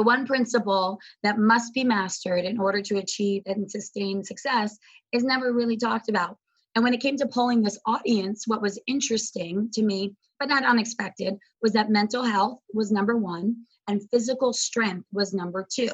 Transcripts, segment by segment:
the one principle that must be mastered in order to achieve and sustain success is never really talked about. And when it came to polling this audience, what was interesting to me, but not unexpected, was that mental health was number one and physical strength was number two.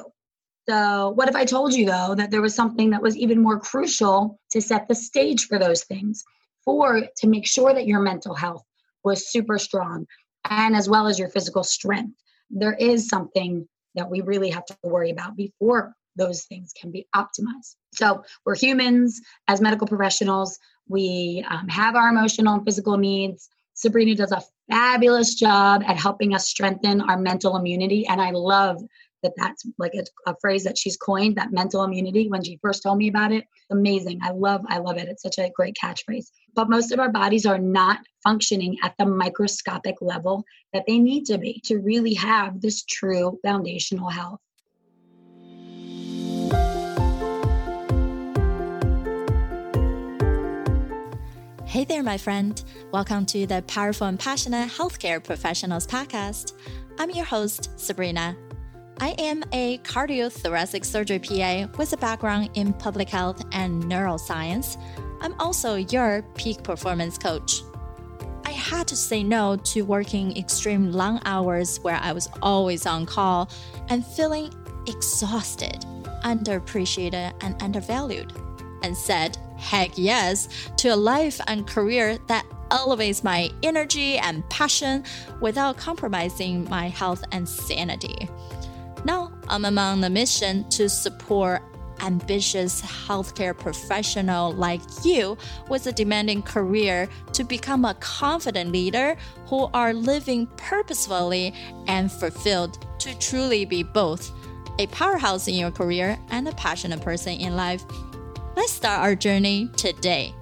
So, what if I told you, though, that there was something that was even more crucial to set the stage for those things, for to make sure that your mental health was super strong and as well as your physical strength? There is something that we really have to worry about before those things can be optimized. So we're humans as medical professionals. We um, have our emotional and physical needs. Sabrina does a fabulous job at helping us strengthen our mental immunity. And I love that that's like a, a, phrase that she's coined that mental immunity when she first told me about it amazing i love i love it it's such a great catchphrase but most of our bodies are not functioning at the microscopic level that they need to be to really have this true foundational health Hey there, my friend. Welcome to the Powerful and Passionate Healthcare Professionals Podcast. I'm your host, Sabrina. I am a cardiothoracic surgery PA with a background in public health and neuroscience. I'm also your peak performance coach. I had to say no to working extreme long hours where I was always on call and feeling exhausted, underappreciated, and undervalued, and said heck yes to a life and career that elevates my energy and passion without compromising my health and sanity. Now, I'm among the mission to support ambitious healthcare professional like you with a demanding career to become a confident leader who are living purposefully and fulfilled to truly be both a powerhouse in your career and a passionate person in life. Let's start our journey today.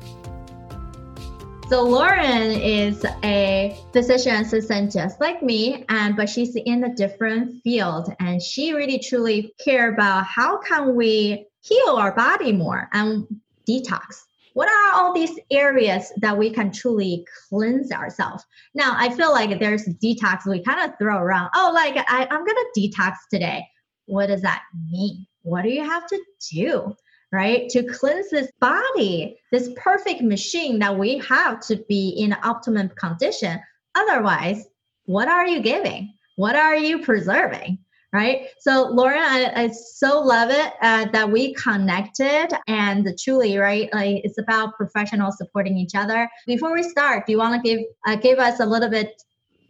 So Lauren is a physician assistant just like me, and but she's in a different field, and she really truly care about how can we heal our body more and detox. What are all these areas that we can truly cleanse ourselves? Now, I feel like there's detox we kind of throw around. Oh, like I, I'm gonna detox today. What does that mean? What do you have to do? Right? To cleanse this body, this perfect machine that we have to be in optimum condition. Otherwise, what are you giving? What are you preserving? Right. So, Lauren, I, I so love it uh, that we connected and truly, right? Like it's about professionals supporting each other. Before we start, do you want to give uh, give us a little bit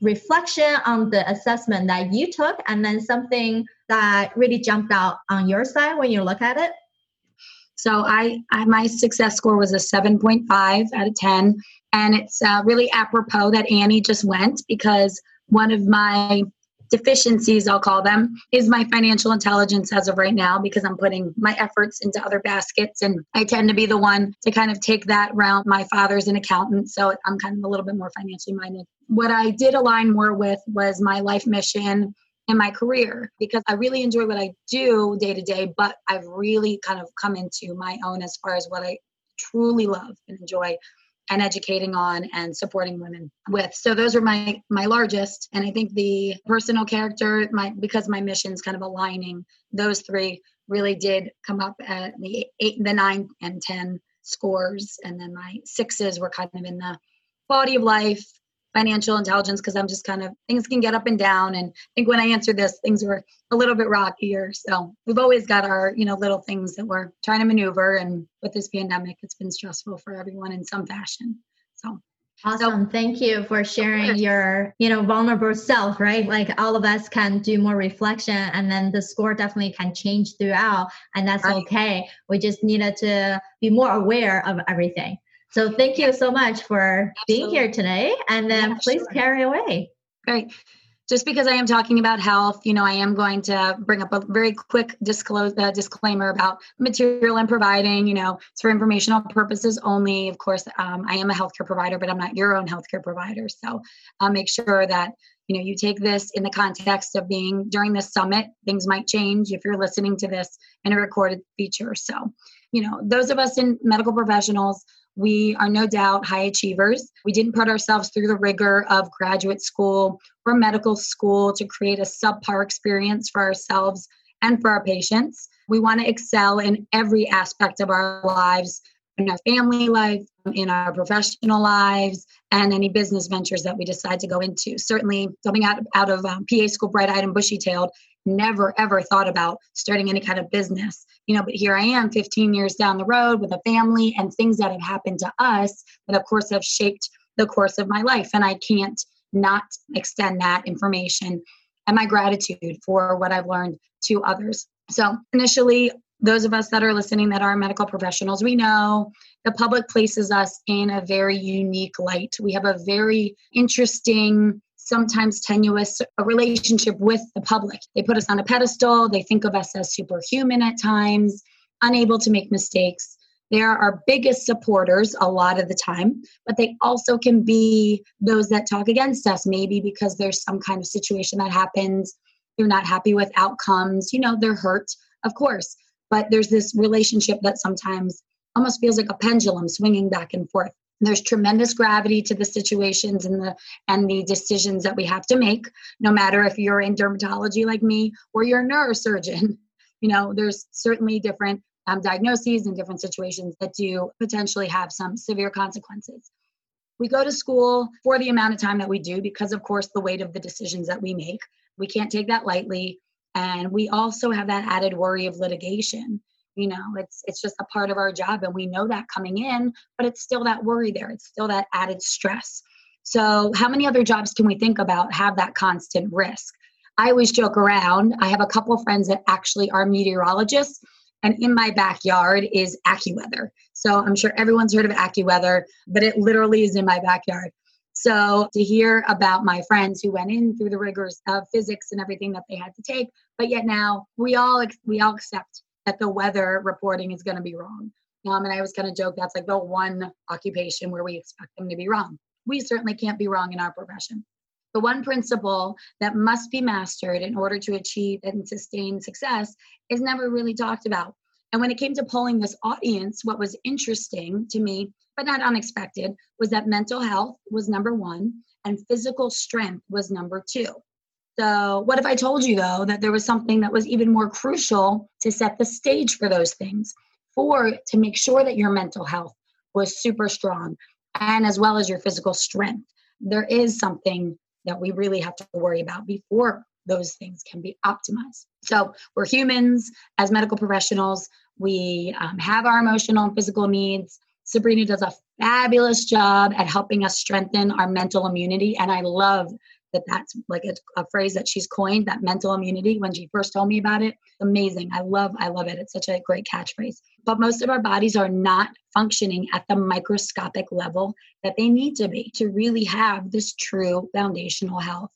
reflection on the assessment that you took, and then something that really jumped out on your side when you look at it? So I, I my success score was a 7.5 out of 10. And it's uh, really apropos that Annie just went because one of my deficiencies, I'll call them, is my financial intelligence as of right now because I'm putting my efforts into other baskets. And I tend to be the one to kind of take that route. My father's an accountant, so I'm kind of a little bit more financially minded. What I did align more with was my life mission in my career because I really enjoy what I do day to day, but I've really kind of come into my own as far as what I truly love and enjoy and educating on and supporting women with. So those are my my largest and I think the personal character my because my mission's kind of aligning those three really did come up at the 8 the 9 and 10 scores and then my sixes were kind of in the quality of life financial intelligence because I'm just kind of things can get up and down. And I think when I answered this, things were a little bit rockier. So we've always got our, you know, little things that we're trying to maneuver. And with this pandemic, it's been stressful for everyone in some fashion. So Awesome. So, Thank you for sharing your, you know, vulnerable self, right? Like all of us can do more reflection and then the score definitely can change throughout and that's right. okay. We just needed to be more aware of everything. So thank you so much for Absolutely. being here today. And then yeah, please sure. carry away. Great. Just because I am talking about health, you know, I am going to bring up a very quick disclose uh, disclaimer about material I'm providing. You know, it's for informational purposes only. Of course, um, I am a healthcare provider, but I'm not your own healthcare provider. So I'll make sure that you know you take this in the context of being during this summit. Things might change if you're listening to this in a recorded feature. So, you know, those of us in medical professionals We are no doubt high achievers. We didn't put ourselves through the rigor of graduate school or medical school to create a subpar experience for ourselves and for our patients. We want to excel in every aspect of our lives in our family life, in our professional lives, and any business ventures that we decide to go into. Certainly, coming out, out of um, PA school, bright eyed and bushy tailed, never ever thought about starting any kind of business. You know, but here I am 15 years down the road with a family and things that have happened to us that, of course, have shaped the course of my life. And I can't not extend that information and my gratitude for what I've learned to others. So, initially, those of us that are listening that are medical professionals, we know the public places us in a very unique light. We have a very interesting, sometimes tenuous a relationship with the public. They put us on a pedestal, they think of us as superhuman at times, unable to make mistakes. They're our biggest supporters a lot of the time, but they also can be those that talk against us, maybe because there's some kind of situation that happens. They're not happy with outcomes. You know, they're hurt, of course but there's this relationship that sometimes almost feels like a pendulum swinging back and forth there's tremendous gravity to the situations and the and the decisions that we have to make no matter if you're in dermatology like me or you're a neurosurgeon. You know there's certainly different um, diagnoses and different situations that do potentially have some severe consequences. We go to school for the amount of time that we do because of course the weight of the decisions that we make. We can't take that lightly. And we also have that added worry of litigation you know it's it's just a part of our job and we know that coming in but it's still that worry there it's still that added stress so how many other jobs can we think about have that constant risk i always joke around i have a couple friends that actually are meteorologists and in my backyard is AccuWeather. So I'm sure everyone's heard of AccuWeather, but it literally is in my backyard. So to hear about my friends who went in through the rigors of physics and everything that they had to take, but yet now we all we all accept that the weather reporting is going to be wrong. Um, and I was kind of joke that's like the one occupation where we expect them to be wrong. We certainly can't be wrong in our profession. The one principle that must be mastered in order to achieve and sustain success is never really talked about. And when it came to polling this audience, what was interesting to me but not unexpected, was that mental health was number one and physical strength was number two. So, what if I told you, though, that there was something that was even more crucial to set the stage for those things, for to make sure that your mental health was super strong and as well as your physical strength? There is something that we really have to worry about before those things can be optimized. So, we're humans as medical professionals. We um, have our emotional and physical needs. Sabrina does a fabulous job at helping us strengthen our mental immunity. And I love that that's like a, a, phrase that she's coined, that mental immunity. When she first told me about it, amazing. I love, I love it. It's such a great catchphrase. But most of our bodies are not functioning at the microscopic level that they need to be to really have this true foundational health.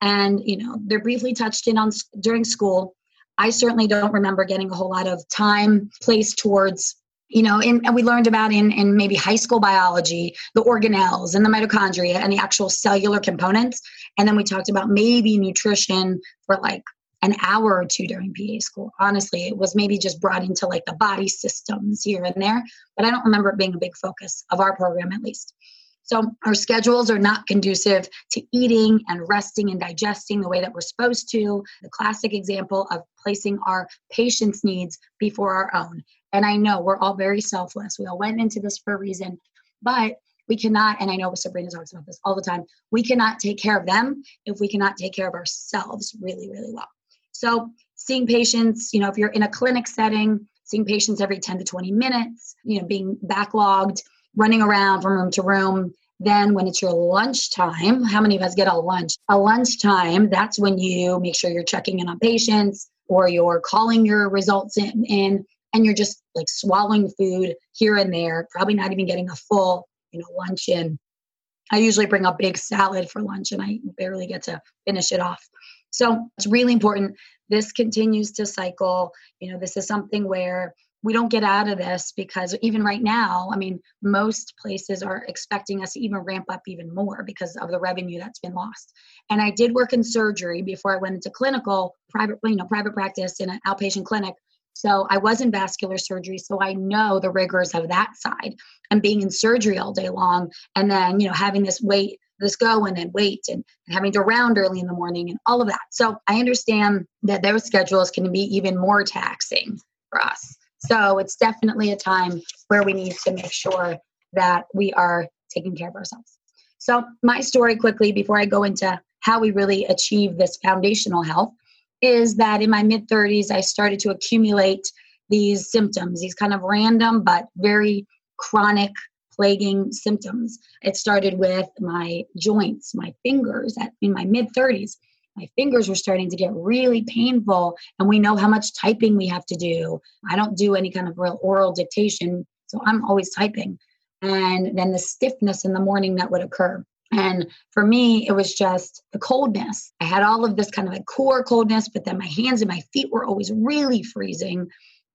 And, you know, they're briefly touched in on during school. I certainly don't remember getting a whole lot of time placed towards you know, in, and we learned about in, in maybe high school biology, the organelles and the mitochondria and the actual cellular components. And then we talked about maybe nutrition for like an hour or two during PA school. Honestly, it was maybe just brought into like the body systems here and there, but I don't remember it being a big focus of our program at least. So our schedules are not conducive to eating and resting and digesting the way that we're supposed to. The classic example of placing our patients' needs before our own. And I know we're all very selfless. We all went into this for a reason, but we cannot, and I know Sabrina talks about this all the time, we cannot take care of them if we cannot take care of ourselves really, really well. So, seeing patients, you know, if you're in a clinic setting, seeing patients every 10 to 20 minutes, you know, being backlogged, running around from room to room. Then, when it's your lunchtime, how many of us get a lunch? A lunchtime, that's when you make sure you're checking in on patients or you're calling your results in, in and you're just like swallowing food here and there, probably not even getting a full, you know, lunch in. I usually bring a big salad for lunch and I barely get to finish it off. So it's really important. This continues to cycle. You know, this is something where we don't get out of this because even right now, I mean, most places are expecting us to even ramp up even more because of the revenue that's been lost. And I did work in surgery before I went into clinical private, you know, private practice in an outpatient clinic So I was in vascular surgery, so I know the rigors of that side and being in surgery all day long and then, you know, having this wait, this go and then wait and, and having to round early in the morning and all of that. So I understand that their schedules can be even more taxing for us. So it's definitely a time where we need to make sure that we are taking care of ourselves. So, my story quickly before I go into how we really achieve this foundational health is that in my mid 30s, I started to accumulate these symptoms, these kind of random but very chronic plaguing symptoms. It started with my joints, my fingers at, in my mid 30s. My fingers were starting to get really painful, and we know how much typing we have to do. I don't do any kind of real oral dictation, so I'm always typing. And then the stiffness in the morning that would occur. And for me, it was just the coldness. I had all of this kind of like core coldness, but then my hands and my feet were always really freezing.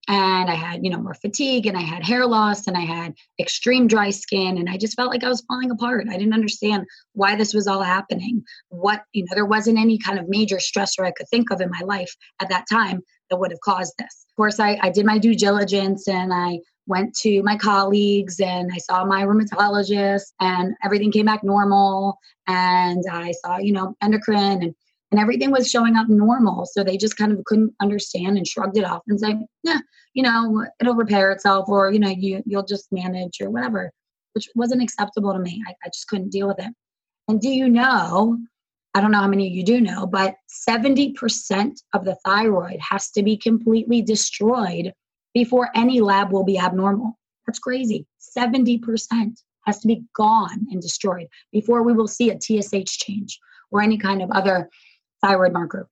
And I had, you know, more fatigue and I had hair loss and I had extreme dry skin. And I just felt like I was falling apart. I didn't understand why this was all happening. What, you know, there wasn't any kind of major stressor I could think of in my life at that time that would have caused this. Of course, I, I did my due diligence and I went to my colleagues and I saw my rheumatologist and everything came back normal. And I saw, you know, endocrine and, and everything was showing up normal. So they just kind of couldn't understand and shrugged it off and said, yeah, you know, it'll repair itself or, you know, you, you'll just manage or whatever, which wasn't acceptable to me. I, I just couldn't deal with it. And do you know, I don't know how many of you do know, but 70% of the thyroid has to be completely destroyed before any lab will be abnormal. That's crazy. 70% has to be gone and destroyed before we will see a TSH change or any kind of other thyroid marker.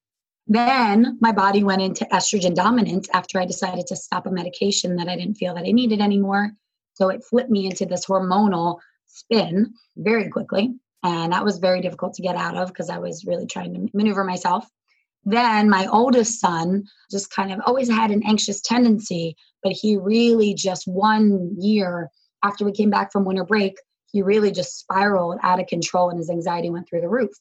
Then my body went into estrogen dominance after I decided to stop a medication that I didn't feel that I needed anymore. So it flipped me into this hormonal spin very quickly. And that was very difficult to get out of because I was really trying to maneuver myself. Then my oldest son just kind of always had an anxious tendency, but he really just one year after we came back from winter break, he really just spiraled out of control and his anxiety went through the roof.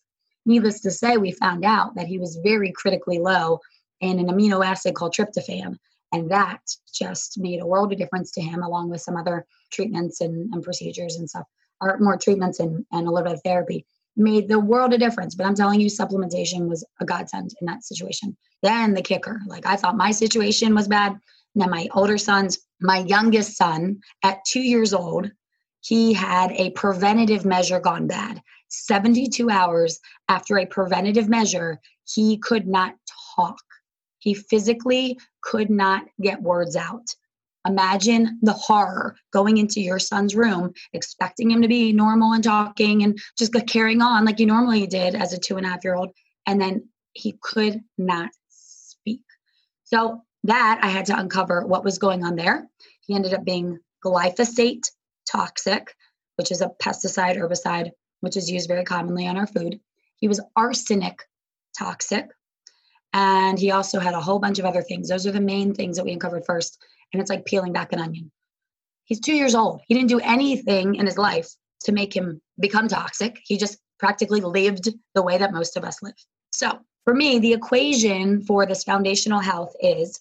Needless to say, we found out that he was very critically low in an amino acid called tryptophan. And that just made a world of difference to him, along with some other treatments and, and procedures and stuff, or more treatments and, and a little bit of therapy made the world a difference. But I'm telling you, supplementation was a godsend in that situation. Then the kicker, like I thought my situation was bad. Then my older sons, my youngest son at two years old, he had a preventative measure gone bad. 72 hours after a preventative measure, he could not talk. He physically could not get words out. Imagine the horror going into your son's room, expecting him to be normal and talking and just carrying on like you normally did as a two and a half year old. And then he could not speak. So, that I had to uncover what was going on there. He ended up being glyphosate toxic, which is a pesticide, herbicide, which is used very commonly on our food. He was arsenic toxic. And he also had a whole bunch of other things. Those are the main things that we uncovered first and it's like peeling back an onion. He's two years old. He didn't do anything in his life to make him become toxic. He just practically lived the way that most of us live. So, for me, the equation for this foundational health is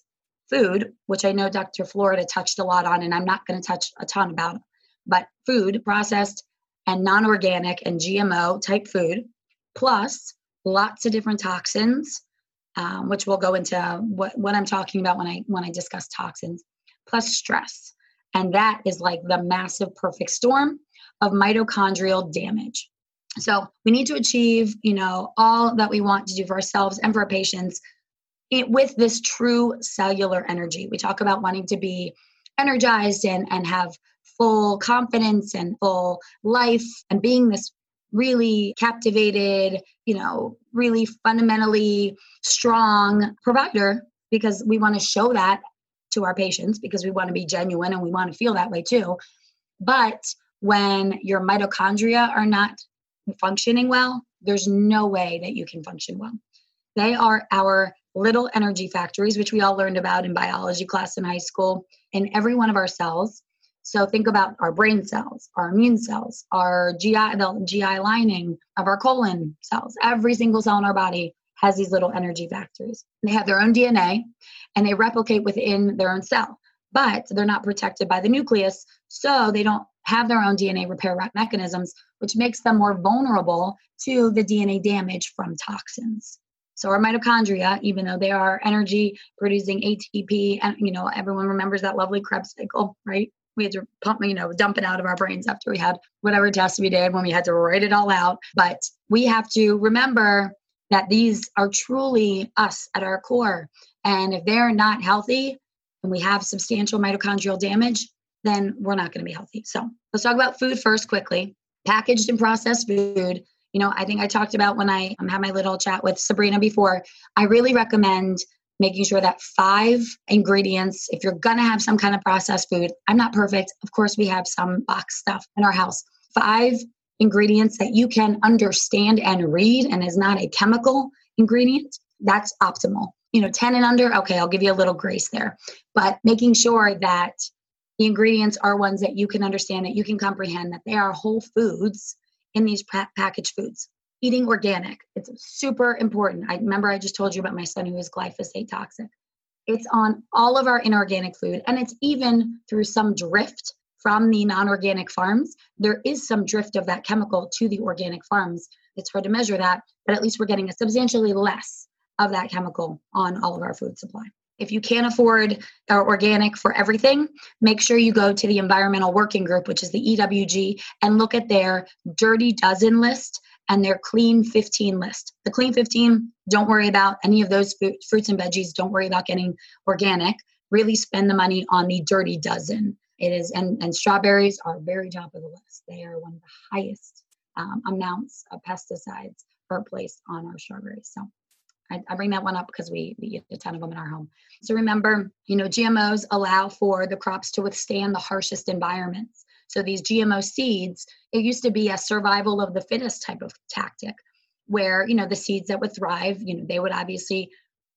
food, which I know Dr. Florida touched a lot on, and I'm not going to touch a ton about, but food, processed and non organic and GMO type food, plus lots of different toxins, um, which we'll go into what, what I'm talking about when I when I discuss toxins plus stress. And that is like the massive perfect storm of mitochondrial damage. So we need to achieve, you know, all that we want to do for ourselves and for our patients it, with this true cellular energy. We talk about wanting to be energized and, and have full confidence and full life and being this really captivated, you know, really fundamentally strong provider because we want to show that to our patients because we want to be genuine and we want to feel that way too. But when your mitochondria are not functioning well, there's no way that you can function well. They are our little energy factories, which we all learned about in biology class in high school, in every one of our cells. So think about our brain cells, our immune cells, our GI, the GI lining of our colon cells. Every single cell in our body has these little energy factories. They have their own DNA and they replicate within their own cell, but they're not protected by the nucleus. So they don't have their own DNA repair mechanisms, which makes them more vulnerable to the DNA damage from toxins. So our mitochondria, even though they are energy producing ATP, and you know, everyone remembers that lovely Krebs cycle, right? We had to pump, you know, dump it out of our brains after we had whatever test we did when we had to write it all out. But we have to remember that these are truly us at our core. And if they're not healthy and we have substantial mitochondrial damage, then we're not going to be healthy. So let's talk about food first quickly. Packaged and processed food. You know, I think I talked about when I um, had my little chat with Sabrina before. I really recommend making sure that five ingredients, if you're going to have some kind of processed food, I'm not perfect. Of course, we have some box stuff in our house. Five ingredients that you can understand and read and is not a chemical ingredient, that's optimal. You know, 10 and under, okay, I'll give you a little grace there. But making sure that the ingredients are ones that you can understand, that you can comprehend, that they are whole foods in these pa- packaged foods. Eating organic, it's super important. I remember I just told you about my son who is glyphosate toxic. It's on all of our inorganic food, and it's even through some drift from the non organic farms. There is some drift of that chemical to the organic farms. It's hard to measure that, but at least we're getting a substantially less of that chemical on all of our food supply. If you can't afford uh, organic for everything, make sure you go to the Environmental Working Group, which is the EWG, and look at their Dirty Dozen list and their Clean 15 list. The Clean 15, don't worry about any of those fruits and veggies. Don't worry about getting organic. Really spend the money on the Dirty Dozen. It is, and, and strawberries are very top of the list. They are one of the highest um, amounts of pesticides per place on our strawberries. So I, I bring that one up because we, we eat a ton of them in our home. So remember, you know, GMOs allow for the crops to withstand the harshest environments. So these GMO seeds, it used to be a survival of the fittest type of tactic where, you know, the seeds that would thrive, you know, they would obviously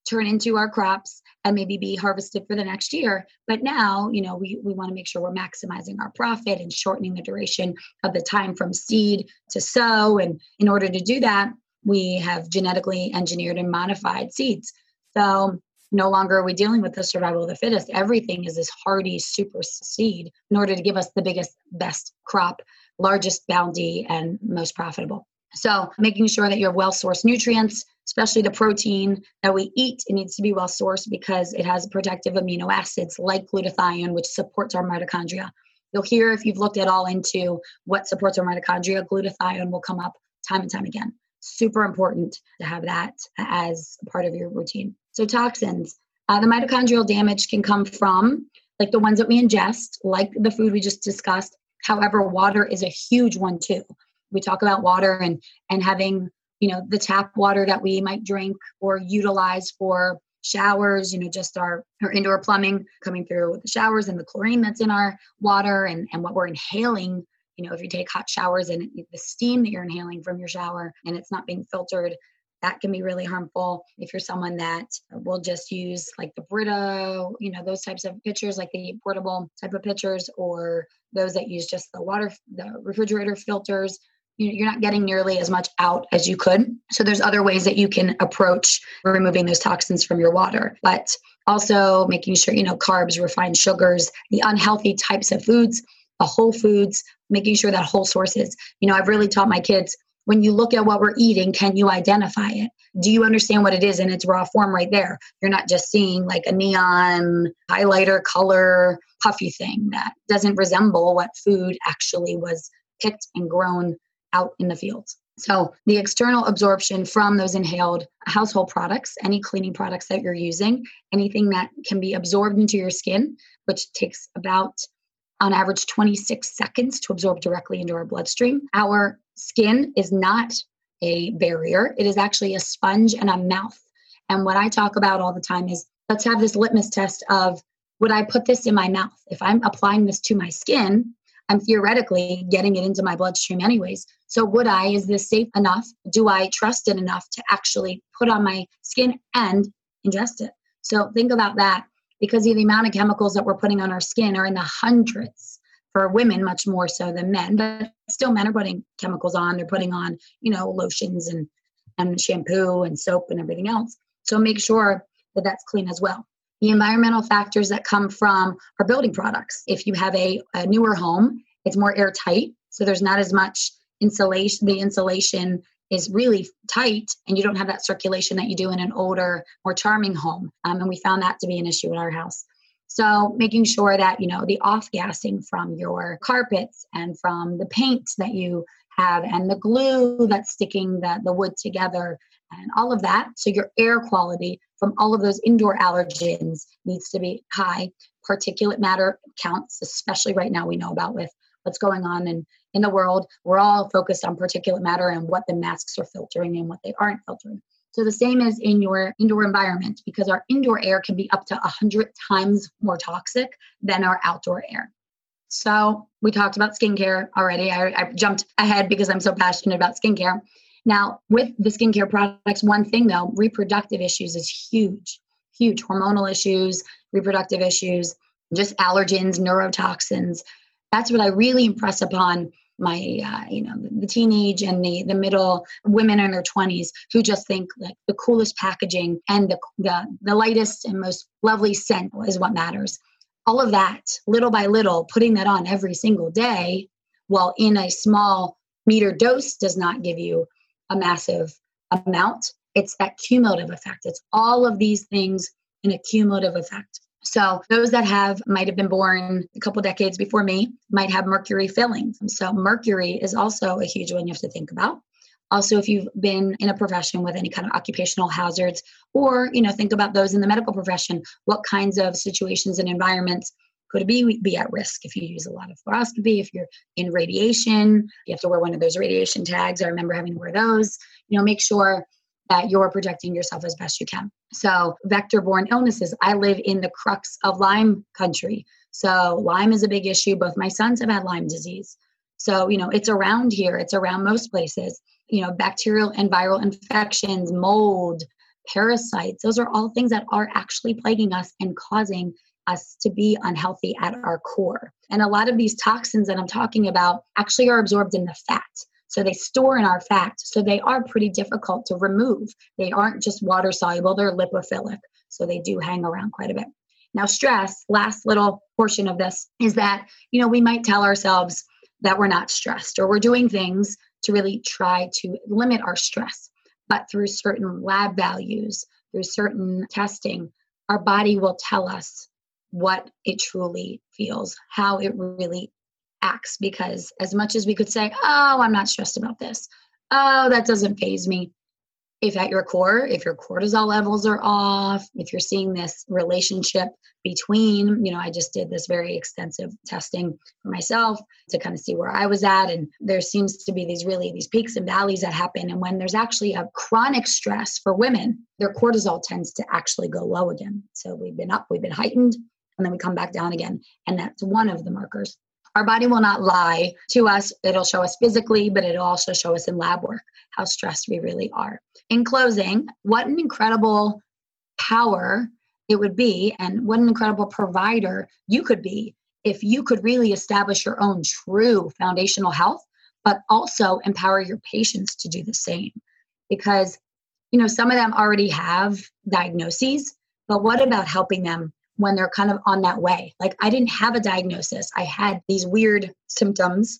turn into our crops and maybe be harvested for the next year. But now, you know, we, we want to make sure we're maximizing our profit and shortening the duration of the time from seed to sow. And in order to do that, we have genetically engineered and modified seeds. So no longer are we dealing with the survival of the fittest. Everything is this hardy super seed in order to give us the biggest, best crop, largest bounty, and most profitable. So making sure that you have well sourced nutrients, especially the protein that we eat, it needs to be well sourced because it has protective amino acids like glutathione, which supports our mitochondria. You'll hear if you've looked at all into what supports our mitochondria, glutathione will come up time and time again super important to have that as part of your routine. So, toxins. Uh, the mitochondrial damage can come from like the ones that we ingest, like the food we just discussed. However, water is a huge one too. We talk about water and and having you know the tap water that we might drink or utilize for showers you know just our, our indoor plumbing coming through the showers and the chlorine that's in our water and and what we're inhaling. You know if you take hot showers and the steam that you're inhaling from your shower and it's not being filtered that can be really harmful. If you're someone that will just use like the brita you know those types of pitchers like the portable type of pitchers or those that use just the water the refrigerator filters you're not getting nearly as much out as you could so there's other ways that you can approach removing those toxins from your water but also making sure you know carbs refined sugars the unhealthy types of foods the whole foods, making sure that whole sources. You know, I've really taught my kids when you look at what we're eating, can you identify it? Do you understand what it is in its raw form right there? You're not just seeing like a neon highlighter color puffy thing that doesn't resemble what food actually was picked and grown out in the fields. So, the external absorption from those inhaled household products, any cleaning products that you're using, anything that can be absorbed into your skin, which takes about on average 26 seconds to absorb directly into our bloodstream. Our skin is not a barrier, it is actually a sponge and a mouth. And what I talk about all the time is let's have this litmus test of would I put this in my mouth? If I'm applying this to my skin, I'm theoretically getting it into my bloodstream anyways. So, would I? Is this safe enough? Do I trust it enough to actually put on my skin and ingest it? So, think about that because the amount of chemicals that we're putting on our skin are in the hundreds for women much more so than men but still men are putting chemicals on they're putting on you know lotions and and shampoo and soap and everything else. So make sure that that's clean as well. The environmental factors that come from our building products. If you have a, a newer home, it's more airtight, so there's not as much insulation. The insulation is really tight and you don't have that circulation that you do in an older, more charming home. Um, and we found that to be an issue in our house. So making sure that, you know, the off gassing from your carpets and from the paint that you have and the glue that's sticking the, the wood together and all of that. So your air quality from all of those indoor allergens needs to be high. Particulate matter counts, especially right now we know about with what's going on in, in the world. We're all focused on particulate matter and what the masks are filtering and what they aren't filtering. So the same is in your indoor environment, because our indoor air can be up to 100 times more toxic than our outdoor air. So we talked about skincare already. I, I jumped ahead because I'm so passionate about skincare. Now, with the skincare products, one thing though, reproductive issues is huge, huge. Hormonal issues, reproductive issues, just allergens, neurotoxins. That's what I really impress upon my uh, you know the teenage and the the middle women in their 20s who just think like the coolest packaging and the, the the lightest and most lovely scent is what matters. All of that little by little putting that on every single day while in a small meter dose does not give you a massive amount it's that cumulative effect it's all of these things in a cumulative effect so those that have might have been born a couple decades before me might have mercury fillings. So mercury is also a huge one you have to think about. Also, if you've been in a profession with any kind of occupational hazards, or you know, think about those in the medical profession, what kinds of situations and environments could be be at risk if you use a lot of fluoroscopy, if you're in radiation, you have to wear one of those radiation tags. I remember having to wear those. You know, make sure that you're protecting yourself as best you can. So, vector borne illnesses. I live in the crux of Lyme country. So, Lyme is a big issue. Both my sons have had Lyme disease. So, you know, it's around here, it's around most places. You know, bacterial and viral infections, mold, parasites, those are all things that are actually plaguing us and causing us to be unhealthy at our core. And a lot of these toxins that I'm talking about actually are absorbed in the fat. So they store in our fat. So they are pretty difficult to remove. They aren't just water soluble, they're lipophilic. So they do hang around quite a bit. Now, stress, last little portion of this is that, you know, we might tell ourselves that we're not stressed or we're doing things to really try to limit our stress. But through certain lab values, through certain testing, our body will tell us what it truly feels, how it really acts because as much as we could say, oh, I'm not stressed about this, oh, that doesn't phase me. If at your core, if your cortisol levels are off, if you're seeing this relationship between, you know, I just did this very extensive testing for myself to kind of see where I was at. And there seems to be these really these peaks and valleys that happen. And when there's actually a chronic stress for women, their cortisol tends to actually go low again. So we've been up, we've been heightened, and then we come back down again. And that's one of the markers. Our body will not lie to us. It'll show us physically, but it'll also show us in lab work how stressed we really are. In closing, what an incredible power it would be, and what an incredible provider you could be if you could really establish your own true foundational health, but also empower your patients to do the same. Because, you know, some of them already have diagnoses, but what about helping them when they're kind of on that way. Like I didn't have a diagnosis. I had these weird symptoms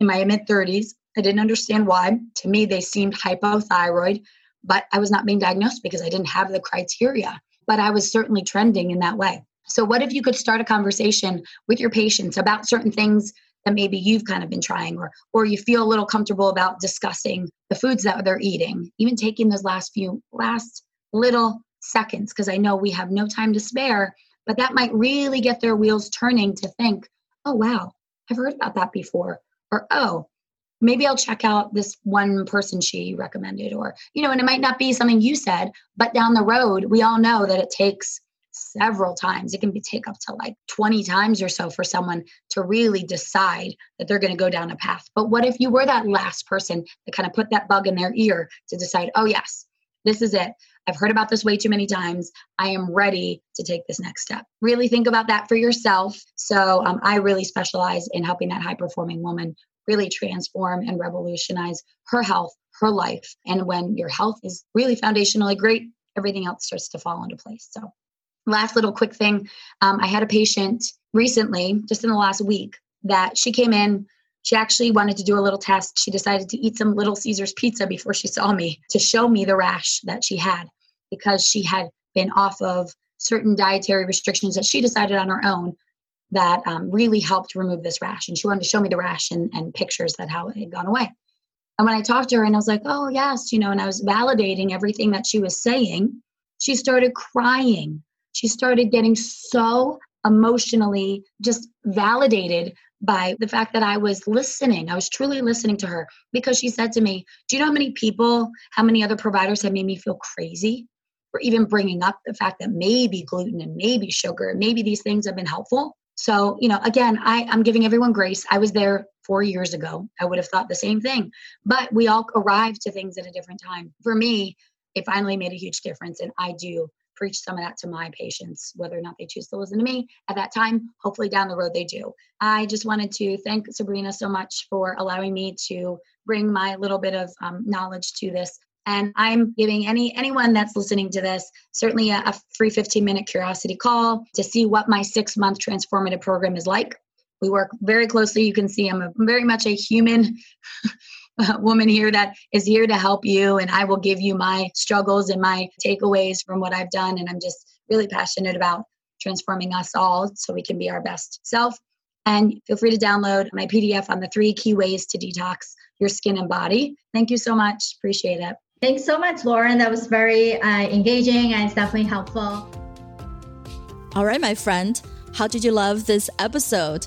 in my mid 30s. I didn't understand why. To me, they seemed hypothyroid, but I was not being diagnosed because I didn't have the criteria. But I was certainly trending in that way. So, what if you could start a conversation with your patients about certain things that maybe you've kind of been trying, or or you feel a little comfortable about discussing the foods that they're eating, even taking those last few last little seconds, because I know we have no time to spare but that might really get their wheels turning to think, oh, wow, I've heard about that before. Or, oh, maybe I'll check out this one person she recommended. Or, you know, and it might not be something you said, but down the road, we all know that it takes several times. It can be take up to like 20 times or so for someone to really decide that they're going to go down a path. But what if you were that last person that kind of put that bug in their ear to decide, oh, yes, this is it. I've heard about this way too many times. I am ready to take this next step. Really think about that for yourself. So, um, I really specialize in helping that high performing woman really transform and revolutionize her health, her life. And when your health is really foundationally great, everything else starts to fall into place. So, last little quick thing um, I had a patient recently, just in the last week, that she came in. She actually wanted to do a little test. She decided to eat some Little Caesars pizza before she saw me to show me the rash that she had because she had been off of certain dietary restrictions that she decided on her own that um, really helped remove this rash. And she wanted to show me the rash and, and pictures that how it had gone away. And when I talked to her and I was like, oh, yes, you know, and I was validating everything that she was saying, she started crying. She started getting so emotionally just validated by the fact that I was listening. I was truly listening to her because she said to me, Do you know how many people, how many other providers have made me feel crazy for even bringing up the fact that maybe gluten and maybe sugar and maybe these things have been helpful? So, you know, again, I, I'm giving everyone grace. I was there four years ago. I would have thought the same thing, but we all arrive to things at a different time. For me, it finally made a huge difference. And I do preach some of that to my patients, whether or not they choose to listen to me at that time. Hopefully, down the road, they do. I just wanted to thank Sabrina so much for allowing me to bring my little bit of um, knowledge to this and i'm giving any anyone that's listening to this certainly a, a free 15 minute curiosity call to see what my six month transformative program is like we work very closely you can see i'm a, very much a human woman here that is here to help you and i will give you my struggles and my takeaways from what i've done and i'm just really passionate about transforming us all so we can be our best self and feel free to download my pdf on the three key ways to detox your skin and body thank you so much appreciate it Thanks so much, Lauren. That was very uh, engaging and it's definitely helpful. All right, my friend. How did you love this episode?